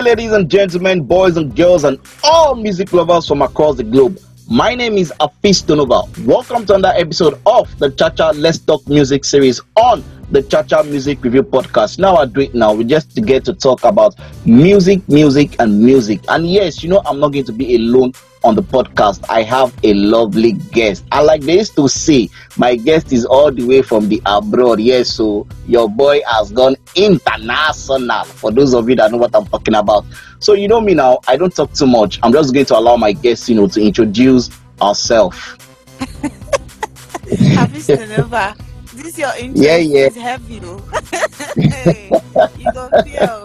ladies and gentlemen, boys and girls, and all music lovers from across the globe. My name is Afis Tonova. Welcome to another episode of the Chacha Let's Talk Music series on the Chacha Music Review Podcast. Now I do it now. We just get to talk about music, music, and music. And yes, you know, I'm not going to be alone on the podcast. I have a lovely guest. And like they used to say, my guest is all the way from the abroad. Yes, so your boy has gone international. For those of you that know what I'm talking about. So you know me now, I don't talk too much. I'm just going to allow my guest, you know, to introduce ourselves. This your intro Yeah, yeah. is heavy. you don't feel.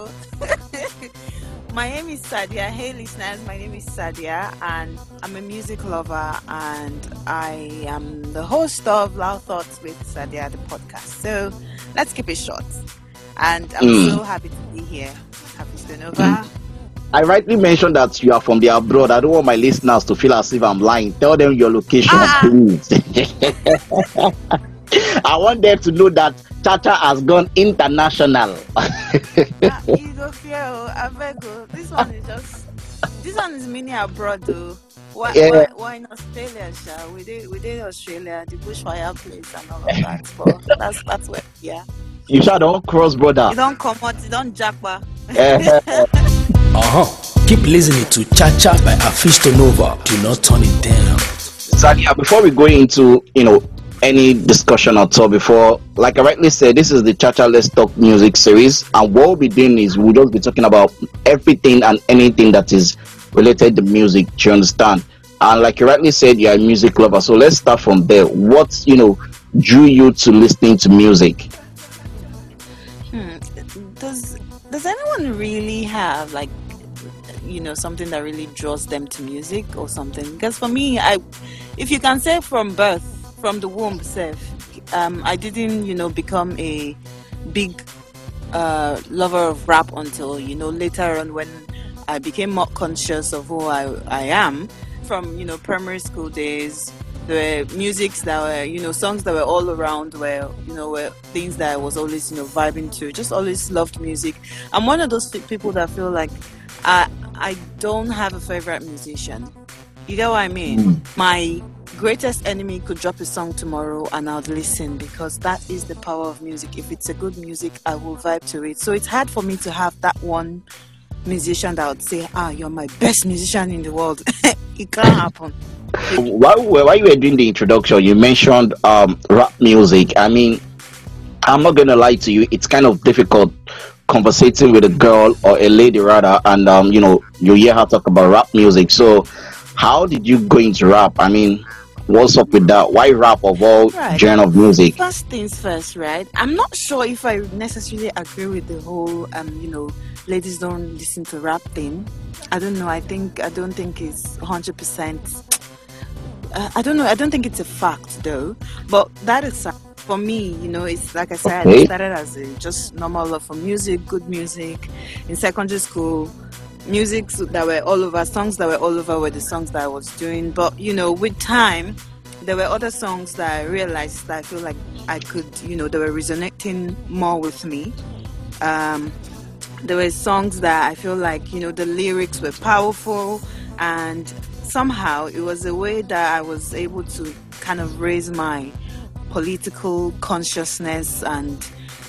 My name is Sadia. Hey listeners, my name is Sadia and I'm a music lover and I am the host of Loud Thoughts with Sadia the podcast. So let's keep it short. And I'm Mm. so happy to be here. Happy Sonova. I rightly mentioned that you are from the abroad. I don't want my listeners to feel as if I'm lying. Tell them your location, Ah. please. I want them to know that Chacha has gone international. You don't feel. I beg you. This one is just. This one is mini abroad though. Why, Yeah. why, why in Australia, Sha? We did, we did Australia, the bushfire place and all of that. But that's that's where yeah. you shall don't cross, brother. You don't come out, you don't jackpa. Eh, Uh-huh. Keep listening to Cha Cha by Afisto Nova. Do not turn it down. Sadia, before we go into you know any discussion at all, before like I rightly said, this is the Chacha Let's Talk Music series, and what we'll be doing is we'll just be talking about everything and anything that is related to music. Do you understand? And like you rightly said, you're a music lover, so let's start from there. What you know drew you to listening to music? Hmm. Does does anyone really have like you know something that really draws them to music or something? Because for me, I if you can say from birth, from the womb self, um, I didn't you know become a big uh, lover of rap until you know later on when I became more conscious of who I, I am from you know primary school days. The musics that were you know songs that were all around were you know were things that I was always you know vibing to. Just always loved music. I'm one of those people that feel like I I don't have a favorite musician. You know what I mean? My greatest enemy could drop a song tomorrow and I'll listen because that is the power of music. If it's a good music, I will vibe to it. So it's hard for me to have that one musician that would say, Ah, you're my best musician in the world. it can't happen. while, while you were doing the introduction, you mentioned um, rap music. I mean, I'm not gonna lie to you; it's kind of difficult conversating with a girl or a lady rather, and um, you know, you hear her talk about rap music. So, how did you go into rap? I mean, what's up with that? Why rap of all Right. genre of music? First things first, right? I'm not sure if I necessarily agree with the whole, um, you know, ladies don't listen to rap thing. I don't know. I think I don't think it's 100. percent uh, I don't know. I don't think it's a fact though. But that is for me. You know, it's like I said. Okay. I started as a just normal love for music, good music. In secondary school, music that were all over, songs that were all over were the songs that I was doing. But you know, with time, there were other songs that I realized that I feel like I could, you know, they were resonating more with me. Um, there were songs that I feel like, you know, the lyrics were powerful and somehow it was a way that I was able to kind of raise my political consciousness and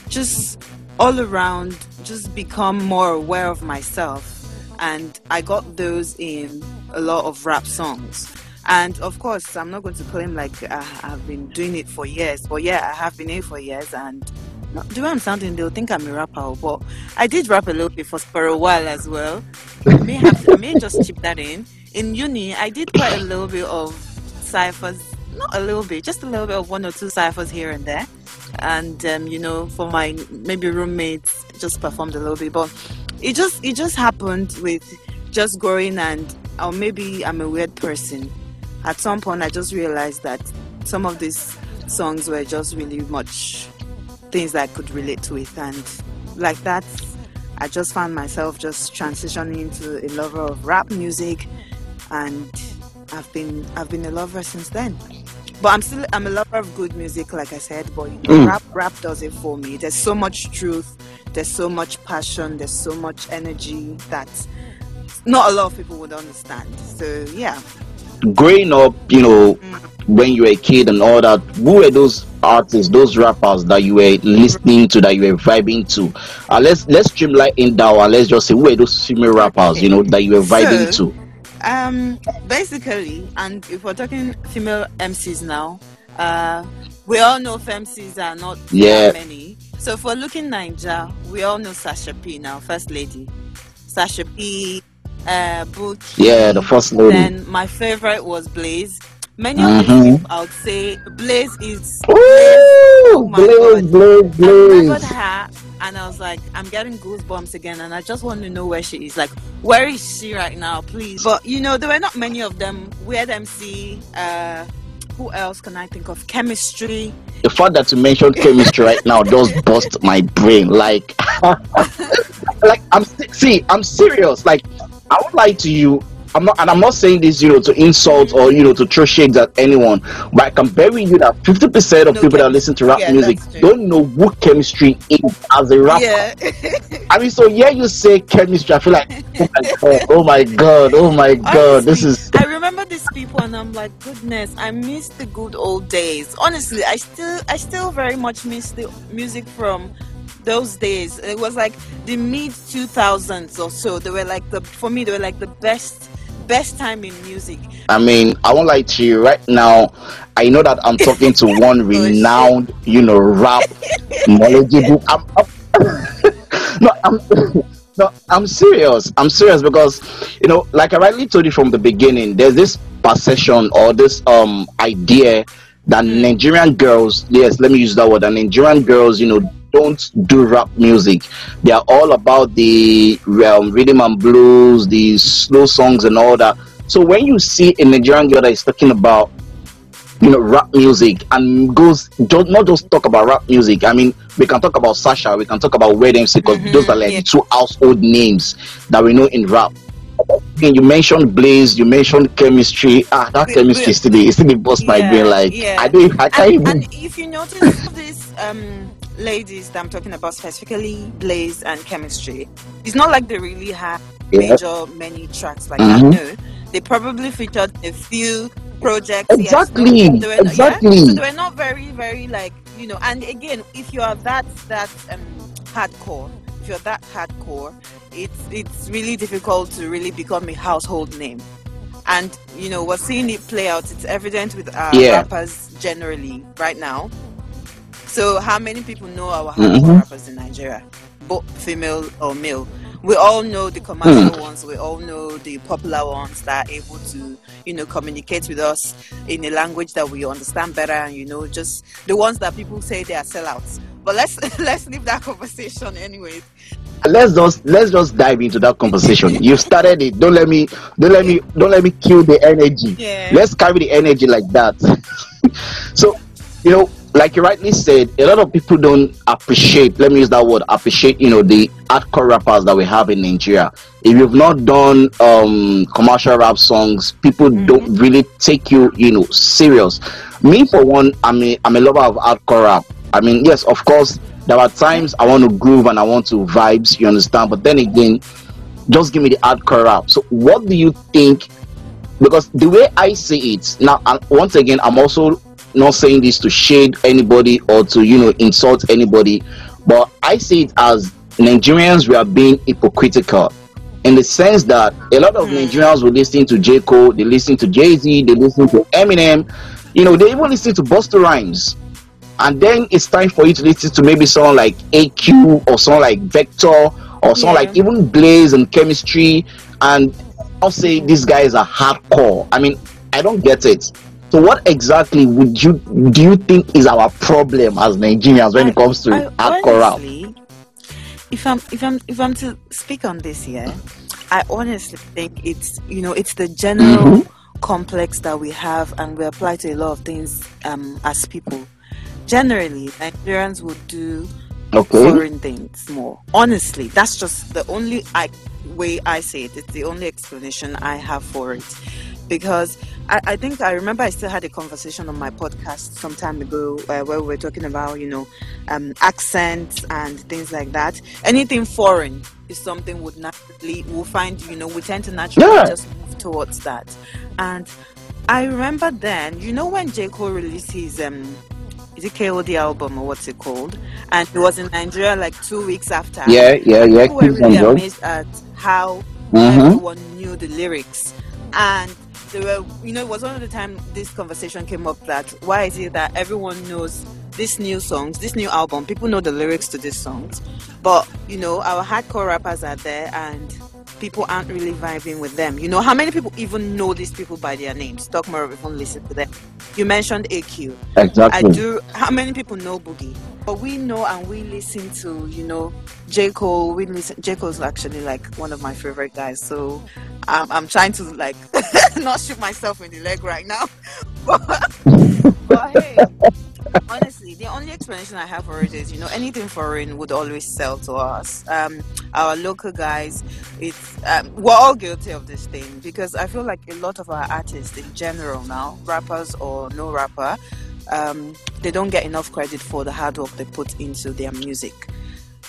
just all around just become more aware of myself and I got those in a lot of rap songs. And of course, I'm not going to claim like uh, I've been doing it for years, but yeah, I have been here for years. And the way I'm sounding, they'll think I'm a rapper, but I did rap a little bit for, for a while as well. I may have to, I may just chip that in. In uni, I did quite a little bit of ciphers, not a little bit, just a little bit of one or two ciphers here and there. And um, you know, for my maybe roommates, just performed a little bit, but it just it just happened with just growing and or maybe I'm a weird person. At some point, I just realized that some of these songs were just really much things that I could relate to it, and like that, I just found myself just transitioning into a lover of rap music, and I've been I've been a lover since then. But I'm still I'm a lover of good music, like I said. But you know, Mm. rap rap does it for me. There's so much truth, there's so much passion, there's so much energy that not a lot of people would understand. So yeah, growing up, you know, Mm. when you were a kid and all that, who were those artists, those rappers that you were listening to, that you were vibing to? Uh, let's let's streamline in down let's just say who were those female rappers, you know, that you were vibing So- to? Um, basically, and if we're talking female MCs now, uh, we all know MCs are not Yeah. that many. So if we're looking Ninja, we all know Sasha P now, First Lady. Sasha P, uh, Bookie. Yeah, the first lady. Then my favorite was Blaze. Many of Mhm. the people I would say Blaze is Woo! Oh my Blaze, God. Blaze, I remembered Blaze. her and I was like, I'm getting goosebumps again, and I just want to know where she is. Like, where is she right now, please? But you know, there were not many of them. Weird MC, uh, who else can I think of? Chemistry. The fact that you mentioned chemistry right now does bust my brain. Like, like I'm see, I'm serious. Like, I would lie to you. I'm not, and I'm not saying this, you know, to insult or you know to throw shades at anyone. But I can with you that 50 percent of No people that listen to rap Yeah, music don't know what chemistry is as a rapper. Yeah. I mean, so yeah, you say chemistry. I feel like, oh my god, oh my god, oh my god, this is I remember these people, and I'm like, goodness, I miss the good old days. Honestly, I still, I still very much miss the music from those days. It was like the mid 2000s or so. They were like the, for me, they were like the best, best time in music. I mean, I won't lie to you right now. I know that I'm talking to one Oh, shit. renowned, you know, rap knowledgeable. I'm, I'm- no, I'm no, I'm serious. I'm serious because you know, like I rightly told you from the beginning, there's this perception or this um idea that Mm. Nigerian girls, yes, let me use that word, that Nigerian girls, you know, don't do rap music. They are all about the um, rhythm and blues, the slow songs and all that. So when you see a Nigerian girl that is talking about you know rap music and goes just not just talk about rap music i mean we can talk about sasha we can talk about weird mc because Mhm, those are like yeah. the two household names that we know in rap you mentioned blaze you mentioned chemistry ah that We- chemistry we- still dey- still dey bust my Yeah, brain like yeah. i don't i can't And, even and if you notice this um, ladies that I'm talking about, specifically Blaze and Chemistry, it's not like they really have Yeah. major many tracks like Mhm. that. No, they probably featured a few projects. yes, Exactly, they were not- yeah, exactly. so they were not very, very like you know. And again, if you are that that um, hardcore, if you're that hardcore, it's it's really difficult to really become a household name. And you know, we're seeing it play out. It's evident with our Yeah. rappers generally right now. So, how many people know our hardcore Mhm. rappers in Nigeria, both female or male? We all know the commercial Hmm. ones. We all know the popular ones that are able to, you know, communicate with us in a language that we understand better. And you know, just the ones that people say they are sellouts. But let's let's leave that conversation, anyways. let's just let's just dive into that conversation you've started it don't let me don't let me don't let me kill the energy Yeah. let's carry the energy like that so you know like you rightly said a lot of people don't appreciate let me use that word appreciate you know the hardcore rappers that we have in nigeria. If you've not done um commercial rap songs people don't really take you you know serious. Me for one i'm a i'm a lover of hardcore rap. I mean yes of course there are times i want to groove and i want to vibes you understand? But then again just give me the hardcore rap. So what do you think? Because the way I see it now, and once again, I'm also not saying this to shade anybody or to you know insult anybody, but I see it as Nigerians we are being hypocritical in the sense that a lot of hmm. Nigerians will listen to J Cole, they listen to Jay Z, they listen to Eminem, you know, they even listen to Busta Rhymes. And then it's time for you to listen to maybe someone like AQ or someone like Vector or someone Yeah. like even Blaze and Chemistry. And I'll say these guys are hardcore. I mean, I don't get it. So what exactly would you do you think is our problem as Nigerians when I- it comes to I honestly, if I'm if I'm if I'm to speak on this here, I honestly think it's you know it's the general Mm-hmm. complex that we have and we apply to a lot of things um, as people. Generally, Nigerians would do Okay. foreign things more. Honestly, that's just the only I, way I say it. It's the only explanation I have for it. Because I, I think I remember I still had a conversation on my podcast some time ago uh, where we were talking about you know um, accents and things like that. Anything foreign is something would naturally we'll find you know we tend to naturally Yeah. just move towards that. And I remember then you know when J Cole released his um is it KOD album or what's it called? And he was in Nigeria like two weeks after Yeah, yeah, yeah. people were really amazed at how Mhm. everyone knew the lyrics and they were you know it was one of the time this conversation came up that why is it that everyone knows these new songs this new album? People know the lyrics to these songs. But you know our hardcore rappers are there and people aren't really vibing with them you know how many people even know these people by their names talk more of even listen to them you mentioned aq Exactly. I do. How many people know Boogey? But we know and we listen to, you know, J Cole. We listen. J Cole's actually like one of my favorite guys. So I'm, I'm trying to like not shoot myself in the leg right now. But, but hey, honestly, the only explanation I have for it is, you know, anything foreign would always sell to us. Um, our local guys, it's um, we're all guilty of this thing because I feel like a lot of our artists in general now, rappers or no rapper, um, they don't get enough credit for the hard work they put into their music.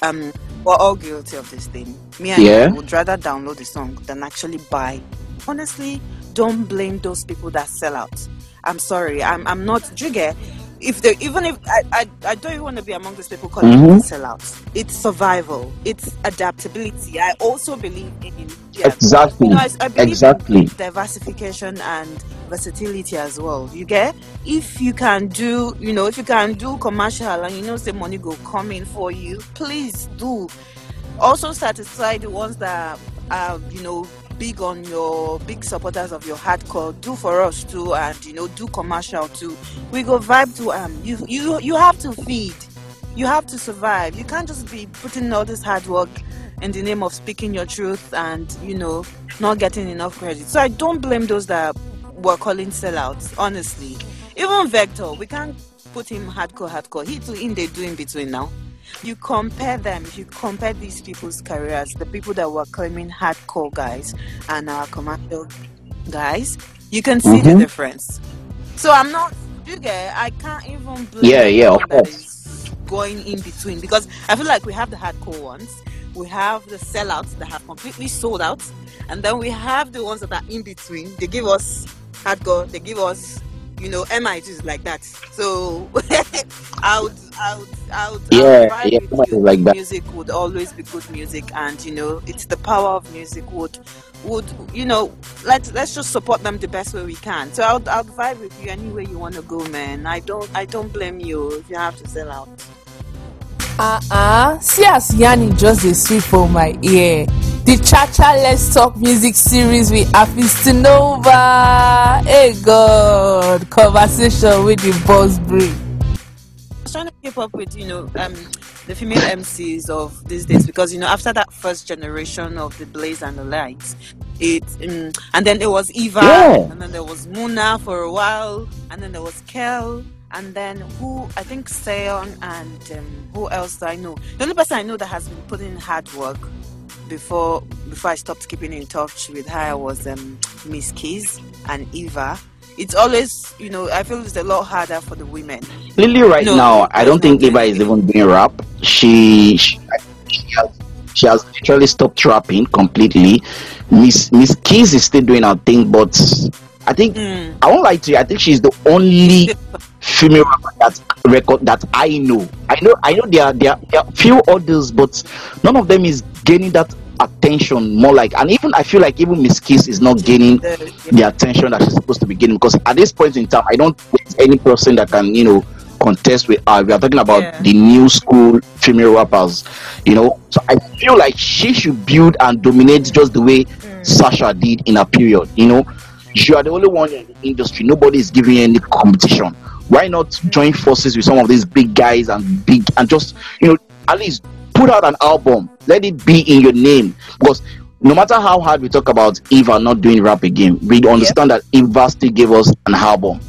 Um, we're all guilty of this thing. Me and Yeah. you would rather download the song than actually buy. Honestly, don't blame those people that sell out. I'm sorry. I'm, I'm not. Get? If they even if I, I, I don't even want to be among those people calling Mhm. sellouts. It's survival. It's adaptability. I also believe in yeah, Exactly. you know, I, I believe Exactly. diversification and versatility as well. You get? If you can do, you know, if you can do commercial and you know, say money go come in for you, please do. Also satisfy the ones that are, you know, big on your big supporters of your hardcore. Do for us too, and you know, do commercial too. We go vibe to um. You you you have to feed. You have to survive. You can't just be putting all this hard work in the name of speaking your truth and you know not getting enough credit. So I don't blame those that were calling sellouts. Honestly, even Vector, we can't put him hardcore, hardcore. He too in they do in between now. You compare them. If you compare these people's careers, the people that were claiming hardcore guys and our commercial guys, you can see the Mhm. difference. So I'm not. You get? I can't even blame Yeah, yeah, of that course. going in between because I feel like we have the hardcore ones, we have the sellouts that have completely sold out, and then we have the ones that are in between. They give us hardcore, they give us, you know, MIT is like that. So I would, I would, I would, Yeah, would vibe yeah, with you. like that. Music would always be good music, and you know, it's the power of music would would you know let's let's just support them the best way we can so i'll, I'll vibe with you anywhere you want to go man i don't i don't blame you if you have to sell out Uh-uh. See as Yanni just a sweet for my ear. The Cha-Cha Let's Talk music series with Afistinova. Hey God, conversation with the boss brain. I was trying to keep up with you know um the female MCs of these days because you know after that first generation of the Blaze and the Lights, it um, and then there was Eva, Yeah. and then there was Muna for a while, and then there was Kel, and then who I think Seon and um, who else do I know? The only person I know that has been putting in hard work before before I stopped keeping in touch with her was um, Miss Keys and Eva. It's always, you know, I feel it's a lot harder for the women. Lily right No, now, I don't think Eva is even doing rap. She she, she has she has literally stopped rapping completely. Miss Miss Keys is still doing her thing, but I think Mm. I won't lie to you. I think she's the only female rapper that record that I know. I know I know there are there are, there are few others, but none of them is gaining that attention more like and even I feel like even Miss Kiss is not gaining The- attention that she's supposed to be getting because at this point in time I don't think any person that can, you know, contest with her. We are talking about Yeah. the new school female rappers, you know. So I feel like she should build and dominate just the way mm. Sasha did in a period, you know. You are the only one in the industry, nobody is giving any competition. Why not join forces with some of these big guys and big and just you know at least put out an album, let it be in your name because no matter how hard we talk about Eva not doing rap again, we understand that Eva still gave us an album.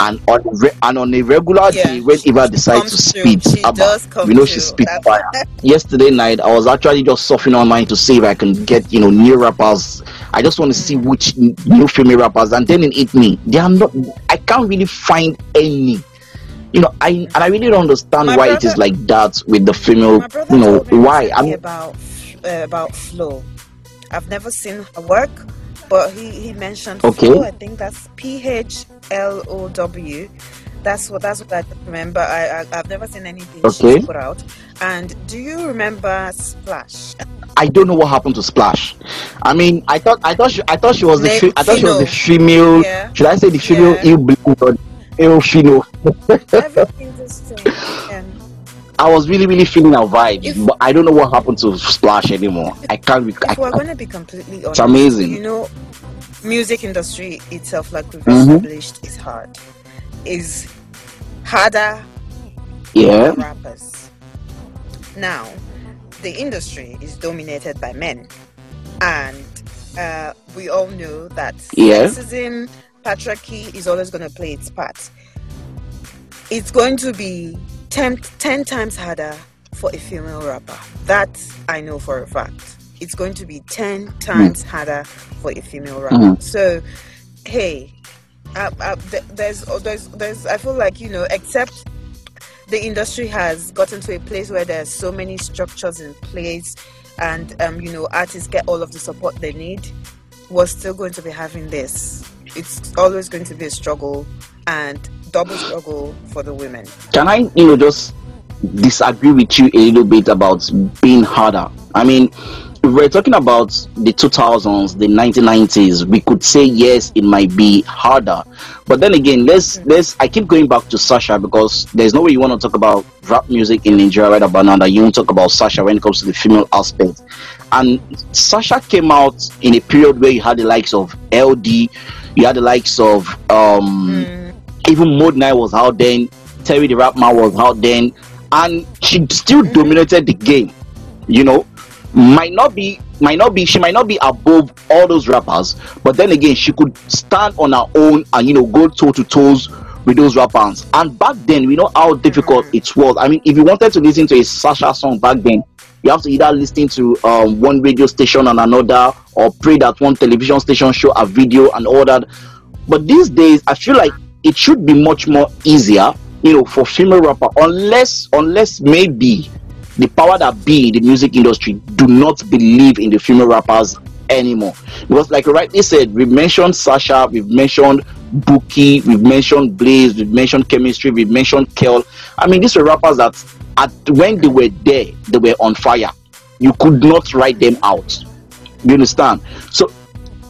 And on a re- and on a regular Yeah, day when Eva decides to through. spit She about, does come you know she That's- fire. Yesterday night, I was actually just surfing online to see if I can get you know new rappers. I just want to see which new female rappers, and then it hit me. They are not. I can't really find any. You know, I and I really don't understand My why it is like that with the female. You know why? I mean, about uh, about Phlow. I've never seen her work, but he, he mentioned Okay. Phlow. I think that's P H L O W. That's what that's what I remember. I, I I've never seen anything Okay. she's put out. And do you remember Splash? I don't know what happened to Splash. I mean, I thought I thought she, I thought she was the I thought she was the female. Yeah. Should I say the female Yeah. ill ill fino? Everything just changed. And I was really really feeling her vibe, If- but I don't know what happened to Splash anymore. I can't. Rec- I, we're going to be completely honest, It's amazing. You know, music industry itself, like we've Mhm. established, is hard. Is harder yeah. rappers. Now, the industry is dominated by men, and uh, we all know that Yeah. sexism, patriarchy is always going to play its part. It's going to be 10, 10 times harder for a female rapper. That I know for a fact. It's going to be 10 times harder for a female rapper. Mhm. So, hey, uh, th- there's, oh, there's, there's, I feel like, you know, except the industry has gotten to a place where there's so many structures in place and um, you know artists get all of the support they need we're still going to be having this it's always going to be a struggle and double struggle for the women Can I, you know, just disagree with you a little bit about being harder? I mean, if we're talking about the 2000s, the 1990s, we could say yes, it might be harder. But then again, let's let's. I keep going back to Sasha because there's no way you want to talk about rap music in Nigeria right about now that you won't talk about Sasha when it comes to the female aspect. And Sasha came out in a period where you had the likes of LD, you had the likes of um even Modenine was out then, Terry the Rap Man was out then, and she still dominated the game. You know, might not be, might not be, she might not be above all those rappers, but then again, she could stand on her own and you know go toe to toes with those rappers. And back then, we know how difficult it was. I mean, if you wanted to listen to a Sasha song back then, you have to either listen to um, one radio station and another, or pray that one television station show a video and all that. But these days, I feel like it should be much more easier, you know, for female rapper, unless unless maybe the power that be in the music industry do not believe in the female rappers anymore. Because, like you rightly said, we've mentioned Sasha, we've mentioned Bookie, we've mentioned Blaze, we've mentioned Chemistry, we've mentioned Kel. I mean, these were rappers that, at when they were there, they were on fire. You could not write them out. You understand? So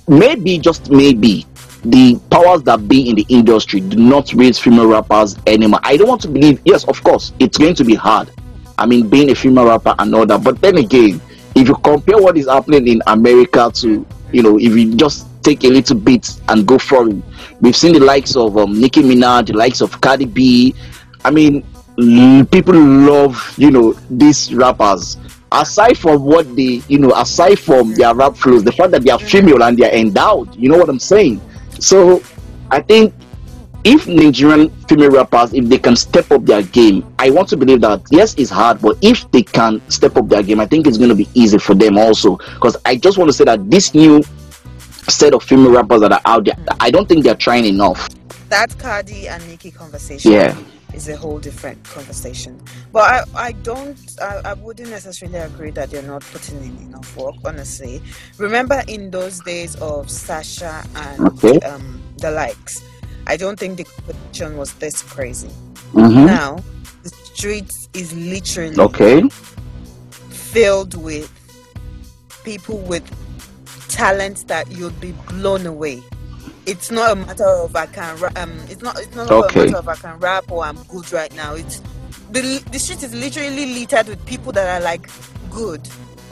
maybe just maybe the powers that be in the industry do not raise female rappers anymore. I don't want to believe, yes, of course, it's going to be hard. I mean, being a female rapper and all that. But then again, if you compare what is happening in America to, you know, if you just take a little bit and go foreign, we've seen the likes of um, Nicki Minaj, the likes of Cardi B. I mean, people love, you know, these rappers. Aside from what they, you know, aside from their rap flows, the fact that they are female and they are endowed, you know what I'm saying? So, I think if Nigerian female rappers, if they can step up their game, I want to believe that yes, it's hard, but if they can step up their game, I think it's going to be easy for them also. Because I just want to say that this new set of female rappers that are out there, I don't think they're trying enough. that cardi and nikki conversation Yeah. Is a whole different conversation but i i don't I, I wouldn't necessarily agree that they're not putting in enough work honestly remember in those days of sasha and Okay. um the likes i don't think the competition was this crazy hmm now the streets is literally Okay. filled with people with talents that you'd be blown away. It's not a matter of I can um. It's not. It's not Okay. a matter of I can rap or I'm good right now. It's the the street is literally littered with people that are like good.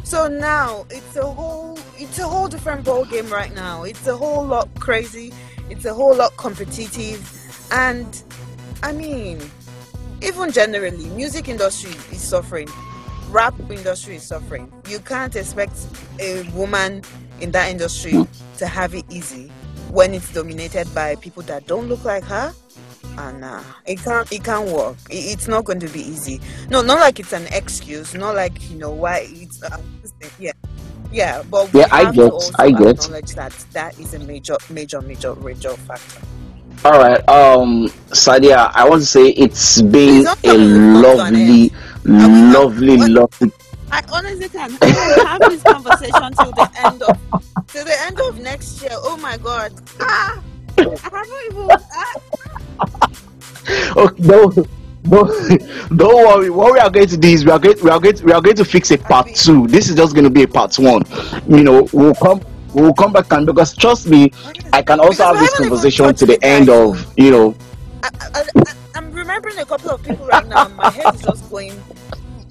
So now it's a whole it's a whole different ball game right now. It's a whole lot crazy. It's a whole lot competitive, and I mean, even generally, music industry is suffering. Rap industry is suffering. You can't expect a woman in that industry to have it easy when it's dominated by people that don't look like her. uh, nah. It can't. It can't work. It, it's not going to be easy. No, not like it's an excuse. Not like you know why it's. Uh, yeah, yeah. But Yeah, I get, I get. acknowledge that that is a major, major, major, major factor. All right, um, Sadia, I want to say it's been don't a tell me we've come to an lovely, lovely, lovely. I honestly can have this conversation till the end of till the end of next year. Oh my god! Ah, I haven't even. Ah, Okay, don't, don't, don't worry. What we are going to do is we are going, we are going, to, we are going to fix a part two. This is just going to be a part one. You know, we'll come, we'll come back and because trust me, I can also Because have this conversation to the end of, you know, I, I'm remembering a couple of people right now. and My head is just going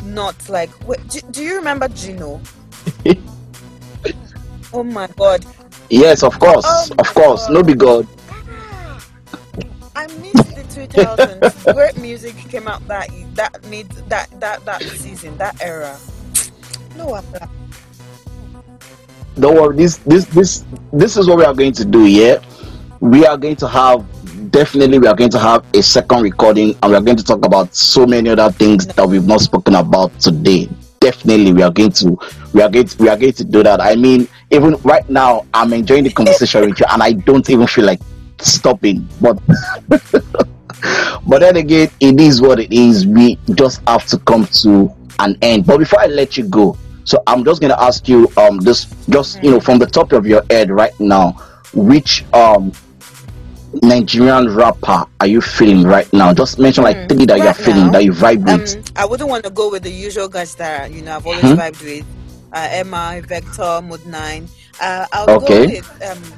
nuts. Like, wait, do, do you remember Gino? Oh my god! yes, of course, Oh of course, no God. be God. I missed the 2000s. Great music came out that that made that that that season, that era. No, Abla. Don't worry. This, this, this, this is what we are going to do. Yeah, we are going to have definitely we are going to have a second recording and we are going to talk about so many other things that we've not spoken about today definitely we are going to we are going to we are going to do that. I mean even right now i'm enjoying the conversation with you and i don't even feel like stopping but but then again it is what it is. We just have to come to an end. But before i let you go so i'm just to ask you um this just you know from the top of your head right now which um Nigerian rapper are you feeling right now? Just mention like Hmm, three that you're feeling now, that you vibe with. Um, I wouldn't want to go with the usual guys that you know I've always Mhm. vibed with. Uh, Emma, Vector, Modenine. Uh, I'll Okay. go with um,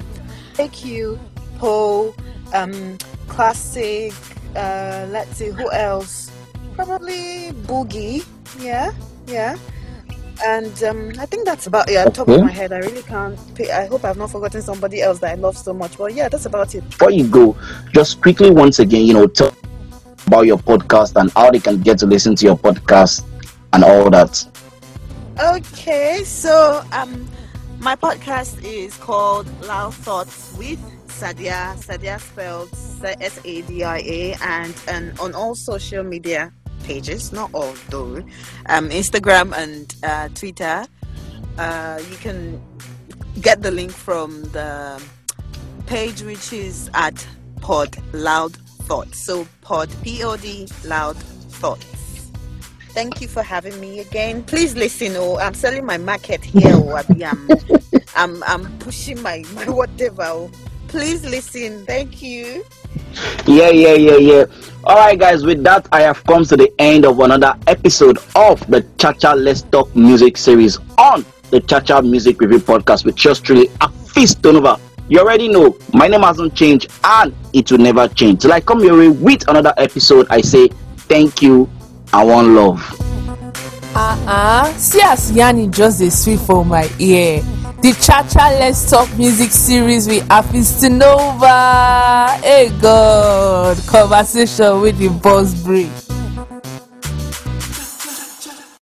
AQ, Poe, um, Classic. Uh, let's see who else. Probably Boogey. Yeah, yeah. And um, I think that's about it. On top of my head, I really can't. Pick, I hope I've not forgotten somebody else that I love so much. But yeah, that's about it. Before you go, just quickly once again, you know, tell about your podcast and how they can get to listen to your podcast and all that. Okay, so um, my podcast is called Loud Thoughts with Sadia. Sadia spelled S A D I A, and and on all social media pages, not all though, um, Instagram and uh, Twitter. Uh, you can get the link from the page, which is at Pod Loud Thoughts. So Pod P O D Loud Thoughts. Thank you for having me again. Please listen. Oh, I'm selling my market here. Oh. I'm, I'm, I'm pushing my, my whatever. Oh. Please listen. Thank you. Yeah, yeah, yeah, yeah. All right, guys, with that, I have come to the end of another episode of the Chacha Let's Talk Music series on the Chacha Music Review Podcast with yours truly, Afis Donova. You already know my name hasn't changed and it will never change. Till I come your way with another episode, I say thank you and one love. Uh-uh. See as Yanni just a sweet for my ear. The Cha-Cha Let's Talk Music series with Afistinova. Hey God, conversation with the boss break.